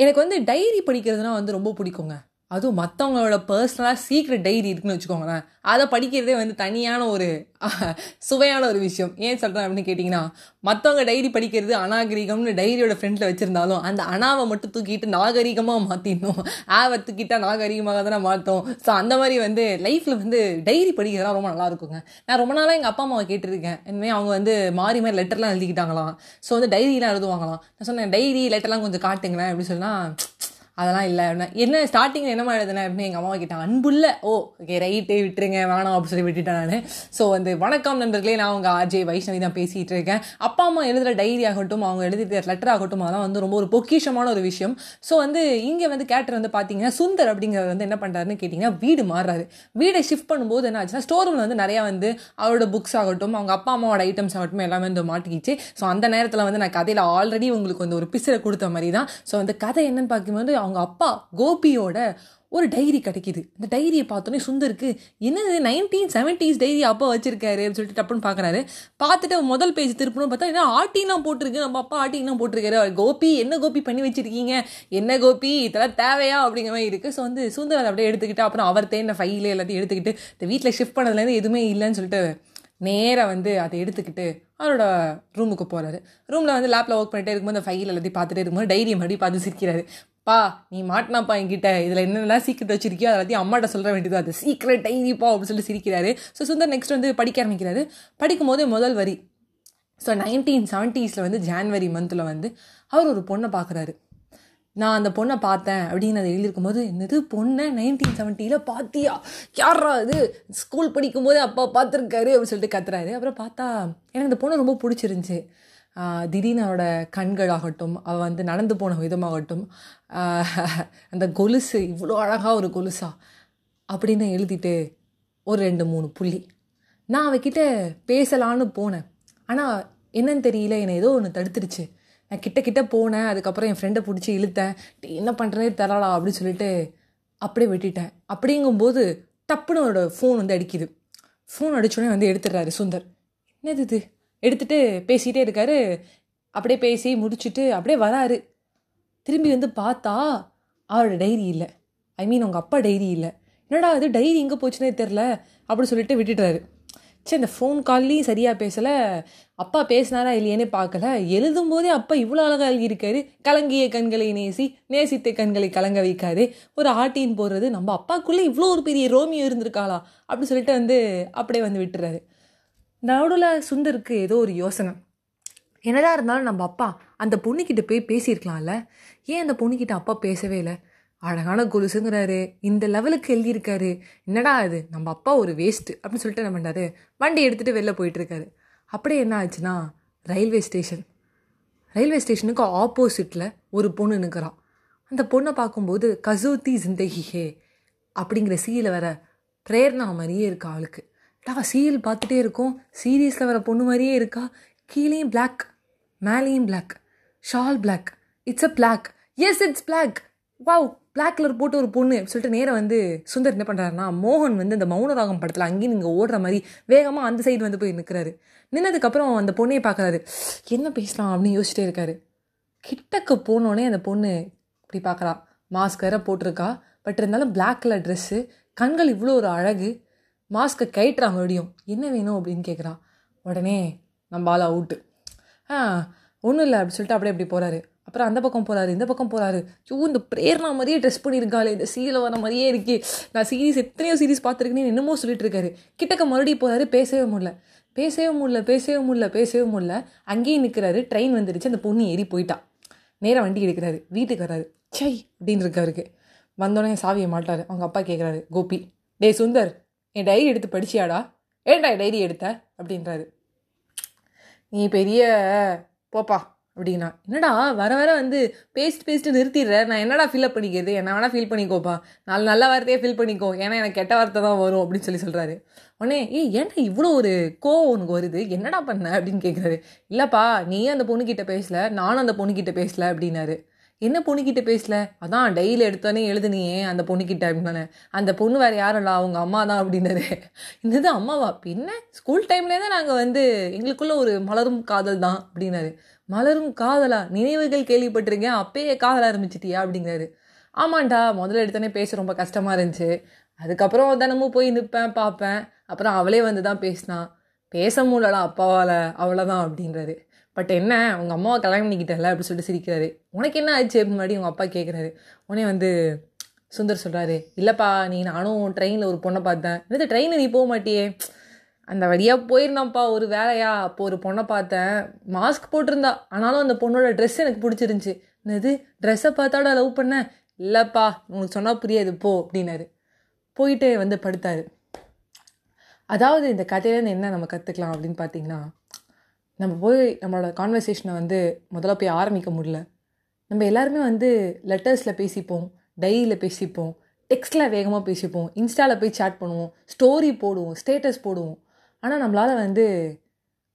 எனக்கு வந்து டைரி படிக்கிறதுனா வந்து ரொம்ப பிடிக்குங்க. அதுவும் மற்றவங்களோட பர்சனலாக சீக்ரெட் டைரி இருக்குன்னு வச்சுக்கோங்களேன். அதை படிக்கிறதே வந்து தனியான ஒரு சுவையான ஒரு விஷயம். ஏன் சொல்கிறேன் அப்படின்னு கேட்டிங்கன்னா மற்றவங்க டைரி படிக்கிறது அநாகரிகம்னு டைரியோட ஃப்ரெண்டில் வச்சுருந்தாலும் அந்த அனாவை மட்டும் தூக்கிட்டு நாகரிகமாக மாற்றிடணும் ஆவை தூக்கிட்டா நாகரிகமாக தானே மாற்றோம் ஸோ அந்த மாதிரி வந்து லைஃப்பில் வந்து டைரி படிக்கிறதா ரொம்ப நல்லா இருக்குங்க. நான் ரொம்ப நாளாக எங்கள் அப்பா அம்மாவை கேட்டிருக்கேன். இனிமேல் அவங்க வந்து மாறி மாறி லெட்டர்லாம் எழுதிக்கிட்டாங்களாம். ஸோ வந்து டைரிலாம் எழுதுவாங்களாம். நான் சொன்னேன் டைரி லெட்டர்லாம் கொஞ்சம் காட்டுங்களேன். அப்படின்னு சொன்னால் அதெல்லாம் இல்லை. அப்படின்னா என்ன ஸ்டார்டிங்கில் என்னமா எழுதுனேன் அப்படின்னு எங்கள் அம்மா கிட்ட அன்புள்ள ஓ ஓகே ரைட்டே விட்டுருங்க வேணாம் அப்படின்னு சொல்லி விட்டுட்டேன் நான். ஸோ வந்து வணக்கம் நண்பர்களே நான் உங்கள் ஆர்ஜே வைஷ்ணவி தான் பேசிகிட்டு இருக்கேன். அப்பா அம்மா எழுதுகிற டைரி ஆகட்டும் அவங்க எழுதிட்டு லெட்டர் ஆகட்டும் அதெல்லாம் வந்து ரொம்ப ஒரு பொக்கிஷமான ஒரு விஷயம். ஸோ வந்து இங்கே வந்து கேரக்டர் வந்து பார்த்தீங்கன்னா சுந்தர் அப்படிங்கிறவர் வந்து என்ன பண்ணுறாருன்னு கேட்டிங்கன்னா வீடு மாறுறாரு. வீடை ஷிஃப்ட் பண்ணும்போது என்ன ஆச்சுன்னா ஸ்டோர் ரூமில் வந்து நிறையா வந்து அவரோட புக்ஸ் ஆகட்டும் அவங்க அப்பா அம்மாவோட ஐட்டம்ஸ் ஆகட்டும் எல்லாமே வந்து மாட்டிக்கிச்சு. ஸோ அந்த நேரத்தில் வந்து நான் கதையில் ஆல்ரெடி உங்களுக்கு வந்து ஒரு பிசரை கொடுத்த மாதிரி தான். ஸோ அந்த கதை என்னன்னு பார்க்கும்போது அவங்க அப்பா கோபியோட ஒரு டைரி கிடைக்குது. இந்த டைரியை பார்த்தோன்னே சுந்தருக்கு என்னது நைன்டீன் செவன்டீஸ் டைரி அப்பா வச்சிருக்காரு அப்படின்னு சொல்லிட்டு டப்புன்னு பார்க்குறாரு பார்த்துட்டு முதல் பேஜ் திருப்பணும் பார்த்தா என்ன ஆட்டிலாம் போட்டிருக்கு? நம்ம அப்பா ஆட்டிலாம் போட்டிருக்காரு. அவர் கோபி என்ன கோபி பண்ணி வச்சிருக்கீங்க? என்ன கோபி? இதெல்லாம் தேவையா? அப்படிங்கிற மாதிரி இருக்குது ஸோ வந்து சுந்தர் அதை அப்படியே எடுத்துக்கிட்டு அப்புறம் அவர் தேன ஃபைலு எல்லாத்தையும் எடுத்துக்கிட்டு இந்த வீட்டில் ஷிஃப்ட் பண்ணதுலேருந்து எதுவுமே இல்லைன்னு சொல்லிட்டு நேராக வந்து அதை எடுத்துக்கிட்டு அவரோட ரூமுக்கு போகிறாரு ரூமில் வந்து லேப்பில் ஒர்க் பண்ணிட்டே இருக்கும்போது அந்த ஃபைல் எல்லாத்தையும் பார்த்துட்டே இருக்கும்போது டைரி மறுபடியும் பார்த்து சிரிக்கிறாரு. பா நீ மாட்டினாப்பா என்கிட்ட. இதில் என்னென்னலாம் சீக்கிரம் வச்சிருக்கியோ அதை எல்லாத்தையும் அம்மாட்ட சொல்ல வேண்டியது அது. சீக்கிரம் டைரிப்பா அப்படின்னு சொல்லி சிரிக்கிறாரு. ஸோ சுந்தர் நெக்ஸ்ட் வந்து படிக்க ஆரம்பிக்கிறாரு. படிக்கும்போது முதல் வரி. ஸோ நைன்டீன் செவன்ட்டீஸில் வந்து ஜான்வரி மந்தில் வந்து அவர் ஒரு பொண்ணை பார்க்குறாரு நான் அந்த பொண்ணை பார்த்தேன் அப்படின்னு அதை எழுதியிருக்கும் போது என்னது பொண்ணை நைன்டீன் செவன்ட்டியில் பார்த்தியா யாரா இது? ஸ்கூல் படிக்கும்போது அப்பா பார்த்துருக்காரு அப்படின்னு சொல்லிட்டு கத்துறாரு. அப்புறம் பார்த்தா எனக்கு இந்த பொண்ணு ரொம்ப பிடிச்சிருந்துச்சி. திடீர்னு அவளோட கண்கள் ஆகட்டும் அவள் வந்து நடந்து போன விதமாகட்டும் அந்த கொலுசு இவ்வளோ அழகாக ஒரு கொலுசா அப்படின்னு எழுதிட்டு ஒரு ரெண்டு மூணு புள்ளி. நான் அவகிட்ட பேசலான்னு போனேன். ஆனால் என்னன்னு தெரியல என்னை ஏதோ ஒன்று தடுத்துருச்சு நான் கிட்ட கிட்ட போனேன் அதுக்கப்புறம் என் ஃப்ரெண்டை பிடிச்சி இழுத்தேன். என்ன பண்ணுறதே தரலா அப்படின்னு சொல்லிட்டு அப்படியே விட்டுட்டேன். அப்படிங்கும்போது டப்புன்னு அவரோட ஃபோன் வந்து அடிக்குது. ஃபோன் அடித்தோடனே வந்து எடுத்துடுறாரு சுந்தர். என்னது இது? எடுத்துட்டு பேசிகிட்டே இருக்காரு. அப்படியே பேசி முடிச்சுட்டு அப்படியே வராரு. திரும்பி வந்து பார்த்தா அவரோட டைரி இல்லை. ஐ மீன் உங்கள் அப்பா டைரி இல்லை. என்னடா இது டைரி எங்கே போச்சுனே தெரில அப்படின்னு சொல்லிட்டு விட்டுட்டாரு சரி இந்த ஃபோன் கால்லையும் சரியாக பேசலை. அப்பா பேசினாரா இல்லையேன்னு பார்க்கல. எழுதும் போதே அப்பா இவ்வளோ அழகாக எழுதியிருக்காரு. கலங்கிய கண்களை நேசி நேசித்த கண்களை கலங்க வைக்காது. ஒரு ஆட்டின் போடுறது நம்ம அப்பாக்குள்ளே இவ்வளோ ஒரு பெரிய ரோமியோ இருந்திருக்காளா? அப்படின்னு சொல்லிட்டு வந்து அப்படியே வந்து விட்டுறாரு நடுவில் சுந்தருக்கு ஏதோ ஒரு யோசனை. என்னதான் இருந்தாலும் நம்ம அப்பா அந்த பொண்ணுக்கிட்ட போய் பேசியிருக்கலாம்ல? ஏன் அந்த பொண்ணுக்கிட்ட அப்பா பேசவே இல்லை? அழகான கொலுசுங்கிறாரு. இந்த லெவலுக்கு எழுதியிருக்காரு. என்னடா இது? நம்ம அப்பா ஒரு வேஸ்ட்டு அப்படின்னு சொல்லிட்டு என்ன பண்ணுறாரு வண்டி எடுத்துகிட்டு வெளில போயிட்டுருக்காரு. அப்படியே என்ன ஆச்சுன்னா ரயில்வே ஸ்டேஷன். ரயில்வே ஸ்டேஷனுக்கு ஆப்போசிட்டில் ஒரு பொண்ணு நிற்கிறான் அந்த பொண்ணை பார்க்கும்போது கசூத்தி ஜிந்தகி ஹே அப்படிங்கிற சீயில் வர பிரேரணா மாதிரியே இருக்கா அவளுக்கு டா சீரியல் பார்த்துட்டே இருக்கோம். சீரியஸில் வர பொண்ணு மாதிரியே இருக்கா? கீழேயும் பிளாக் மேலேயும் black shawl black it's a black yes it's black wow black colour போட்டு ஒரு பொண்ணு. சொல்லிட்டு நேரம் வந்து சுந்தர் என்ன பண்ணுறாருன்னா மோகன் வந்து இந்த மௌனராகம் படத்தில் அங்கேயும் நீங்கள் ஓடுற மாதிரி வேகமாக அந்த சைடு வந்து போய் நிற்கிறாரு நின்னதுக்கப்புறம் அந்த பொண்ணையை பார்க்குறாரு. என்ன பேசலாம் அப்படின்னு யோசிச்சிட்டே இருக்காரு. கிட்டக்க போனோடனே அந்த பொண்ணு இப்படி பார்க்குறா. மாஸ்க் வேற போட்டிருக்கா. பட் இருந்தாலும் பிளாக் கலர் ட்ரெஸ்ஸு கண்கள் இவ்வளோ ஒரு அழகு. மாஸ்க்கை கைட்டுறா மறுபடியும். என்ன வேணும்? அப்படின்னு கேட்குறா உடனே நம்ம ஆள் அவுட்டு. ஆ ஒன்றும் இல்லை. அப்படி சொல்லிட்டு அப்படியே அப்படி போகிறாரு அப்புறம் அந்த பக்கம் போகிறாரு இந்த பக்கம் போகிறாரு ஐயோ இந்த பிரேர்னா மாதிரியே ட்ரெஸ் பண்ணியிருக்காளே இந்த சீல வர மாதிரியே இருக்கே. நான் சீரீஸ் எத்தனையோ சீரீஸ் பார்த்துருக்கேன்னு என்னமோ சொல்லிட்டு இருக்காரு. கிட்டக்க மறுபடியும் போகிறாரு பேசவே முடியல. பேசவே முடியல பேசவே முடியல பேசவே முடியல. அங்கேயும் நிற்கிறாரு ட்ரெயின் வந்துடுச்சு. அந்த பொண்ணு ஏறி போயிட்டா. நேராக வண்டி எடுக்கிறாரு வீட்டுக்கு வராரு சை அப்படின்னு இருக்காருக்கு வந்தோடனே சாவியை மாட்டாரு அவங்க அப்பா கேட்குறாரு கோபி. டேய் சுந்தர் என் டைரி எடுத்து படிச்சியாடா? ஏன்டா டைரி எடுத்த? அப்படின்றாரு. நீ பெரிய போப்பா அப்படின்னா. என்னடா வர வர வந்து பேஸ்ட் பேஸ்ட்டு நிறுத்திடுற. நான் என்னடா ஃபில்அப் பண்ணிக்கிறது? என்ன வேணால் ஃபீல் பண்ணிக்கோப்பா. நாலு நல்ல வார்த்தையே ஃபில் பண்ணிக்கோ. ஏன்னா எனக்கு கெட்ட வார்த்தை தான் வரும் அப்படின்னு சொல்லி சொல்கிறாரு உடனே ஏய் ஏன்டா இவ்வளோ ஒரு கோவம் உனக்கு வருது? என்னடா பண்ண? அப்படின்னு கேட்குறாரு இல்லைப்பா நீயே அந்த பொண்ணுக்கிட்ட பேசல நானும் அந்த பொண்ணுக்கிட்ட பேசல அப்படின்னாரு. என்ன பொண்ணுக்கிட்ட பேசல? அதான் டெய்லி எடுத்தோடனே எழுதுனியே அந்த பொண்ணுக்கிட்ட அப்படின்னானே. அந்த பொண்ணு வேறு யாரும் இல்லை அவங்க அம்மா தான் அப்படின்னாரு இந்த அம்மாவா? பின்ன ஸ்கூல் டைம்லேயே தான் நாங்கள் வந்து எங்களுக்குள்ள ஒரு மலரும் காதல் தான் அப்படின்னாரு. மலரும் காதலா? நினைவுகள் கேள்விப்பட்டிருக்கேன் அப்பயே காதல் ஆரம்பிச்சிட்டியா அப்படிங்கிறாரு. ஆமாண்டா முதல்ல எடுத்தோடனே பேச ரொம்ப கஷ்டமாக இருந்துச்சு. அதுக்கப்புறம் தினமும் போய் நிற்பேன் பார்ப்பேன். அப்புறம் அவளே வந்து தான் பேசினான் பேச முடியலாம் அப்பாவால். அவ்வளோதான் அப்படின்றாரு. பட் என்ன உங்கள் அம்மாவை கல்யாணம் பண்ணிக்கிட்டல அப்படின்னு சொல்லிட்டு சிரிக்கிறாரு. உனக்கு என்ன ஆச்சு முன்னாடி உங்கள் அப்பா கேட்குறாரு உடனே வந்து சுந்தர் சொல்கிறாரு இல்லைப்பா நீ நானும் ட்ரெயினில் ஒரு பொண்ணை பார்த்தேன். என்னது ட்ரெயினில் நீ போக மாட்டியே? அந்த வழியாக போயிருந்தான்ப்பா ஒரு வேலையா? அப்போ ஒரு பொண்ணை பார்த்தேன். மாஸ்க் போட்டிருந்தா. ஆனாலும் அந்த பொண்ணோட ட்ரெஸ் எனக்கு பிடிச்சிருந்துச்சி. என்னது ட்ரெஸ்ஸை பார்த்தாடா லவ் பண்ணேன் இல்லைப்பா உங்களுக்கு சொன்னால் புரியாது போ அப்படின்னாரு. போயிட்டு வந்து படுத்தாரு. அதாவது இந்த கதையிலேருந்து என்ன நம்ம கற்றுக்கலாம் அப்படின்னு பார்த்தீங்கன்னா நம்ம போய் நம்மளோட கான்வர்சேஷனை வந்து முதல்ல போய் ஆரம்பிக்க முடியல. நம்ம எல்லாருமே வந்து லெட்டர்ஸில் பேசிப்போம் டைரியில் பேசிப்போம் டெக்ஸ்ட்டில் வேகமாக பேசிப்போம் இன்ஸ்டாவில் போய் சேட் பண்ணுவோம் ஸ்டோரி போடுவோம் ஸ்டேட்டஸ் போடுவோம். ஆனால் நம்மளால் வந்து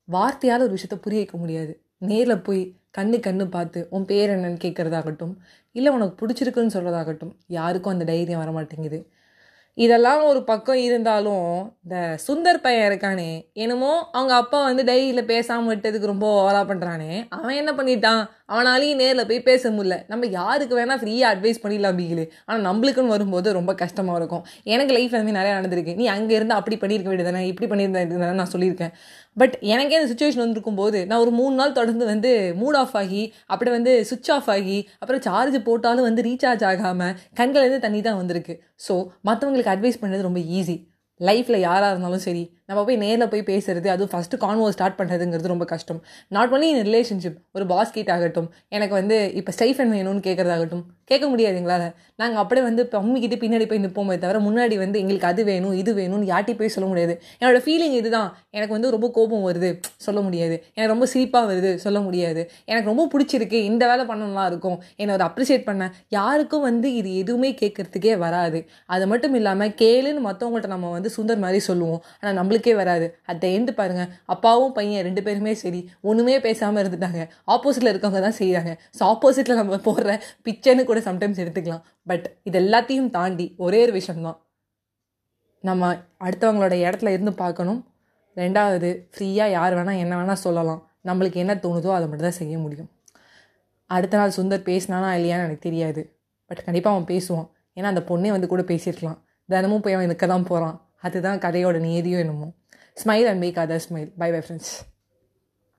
வார்த்தையால் ஒரு விஷயத்த புரிய வைக்க முடியாது. நேரில் போய் கண்ணு கண்ணு பார்த்து உன் பேர் என்னன்னு கேட்குறதாகட்டும் இல்லை உனக்கு பிடிச்சிருக்குன்னு சொல்கிறதாகட்டும் யாருக்கும் அந்த தைரியம் வர மாட்டேங்குது இதெல்லாம் ஒரு பக்கம் இருந்தாலும் இந்த சுந்தர் பையன் இருக்கானே என்னமோ அவங்க அப்பா வந்து டைரியில் பேசாமல் விட்டதுக்கு ரொம்ப ஓலா பண்ணுறானே அவன் என்ன பண்ணிட்டான்? அவனாலையும் நேரில் போய் பேச முடியல. நம்ம யாருக்கு வேணால் ஃப்ரீயாக அட்வைஸ் பண்ணிடலாம் பீகிலு ஆனால் நம்மளுக்குன்னு வரும்போது ரொம்ப கஷ்டமாக இருக்கும். எனக்கு லைஃப் வந்து நிறையா நடந்திருக்கு. நீ அங்கே இருந்து அப்படி பண்ணியிருக்க வேண்டியதானே இப்படி பண்ணியிருந்தா நான் சொல்லியிருக்கேன். பட் எனக்கே இந்த சுச்சுவேஷன் வந்திருக்கும் போது நான் ஒரு மூணு நாள் தொடர்ந்து வந்து மூட் ஆஃப் ஆகி அப்படி வந்து சுவிச் ஆஃப் ஆகி அப்புறம் சார்ஜ் போட்டாலும் வந்து ரீசார்ஜ் ஆகாமல் கண்கள்லேருந்து தண்ணி தான் வந்திருக்கு. ஸோ மற்றவங்களுக்கு அட்வைஸ் பண்ணுறது ரொம்ப ஈஸி லைஃப்பில் யாராக இருந்தாலும் சரி நம்ம போய் நேரில் போய் பேசுறது அதுவும் ஃபஸ்ட்டு கான்வோ ஸ்டார்ட் பண்ணுறதுங்கிறது ரொம்ப கஷ்டம். நாட் ஒன்லி இன் ரிலேஷன்ஷிப் ஒரு பாஸ் கிட்ட ஆகட்டும் எனக்கு வந்து இப்போ ஸ்டைஃபன் வேணும்னு கேட்குறதாகட்டும் கேட்க முடியாது எங்களால். நாங்கள் அப்படியே வந்து இப்போ அம்மிக்கிட்டு பின்னாடி போய் நிற்போமே தவிர முன்னாடி வந்து எங்களுக்கு அது வேணும் இது வேணும்னு யார்ட்டி போய் சொல்ல முடியாது. என்னோட ஃபீலிங் இதுதான். எனக்கு வந்து ரொம்ப கோபம் வருது சொல்ல முடியாது. எனக்கு ரொம்ப சிரிப்பாக வருது சொல்ல முடியாது. எனக்கு ரொம்ப பிடிச்சிருக்கு இந்த வேலை பண்ணலாம் இருக்கும். என்னை ஒரு அப்ரிஷியேட் பண்ண. யாருக்கும் வந்து இது எதுவுமே கேட்கறதுக்கே வராது. அது மட்டும் இல்லாமல் கேளுன்னு மற்றவங்கள்ட்ட நம்ம வந்து சுந்தர் மாதிரி சொல்லுவோம். ஆனால் நம்மளே அவங்களுக்கே வராது. அட் த எண்டு பாருங்கள் அப்பாவும் பையன் ரெண்டு பேருமே சரி ஒன்றுமே பேசாமல் இருந்துட்டாங்க. ஆப்போசிட்டில் இருக்கவங்க தான் செய்கிறாங்க ஸோ ஆப்போசிட்டில் நம்ம போடுற பிச்சைன்னு கூட சம்டைம்ஸ் எடுத்துக்கலாம். பட் இது எல்லாத்தையும் தாண்டி ஒரே ஒரு விஷயம்தான். நம்ம அடுத்தவங்களோட இடத்துல இருந்து பார்க்கணும். ரெண்டாவது ஃப்ரீயாக யார் வேணால் என்ன வேணால் சொல்லலாம். நம்மளுக்கு என்ன தோணுதோ அதை மட்டும் தான் செய்ய முடியும். அடுத்த நாள் சுந்தர் பேசினானா இல்லையான்னு எனக்கு தெரியாது. பட் கண்டிப்பாக அவன் பேசுவான். ஏன்னா அந்த பொண்ணே வந்து கூட பேசியிருக்கலாம். தினமும் போய் அவன் இருக்க தான் போகிறான் அதுதான் கதையோட நீதியும் என்னமோ. Smile and make other smile bye bye friends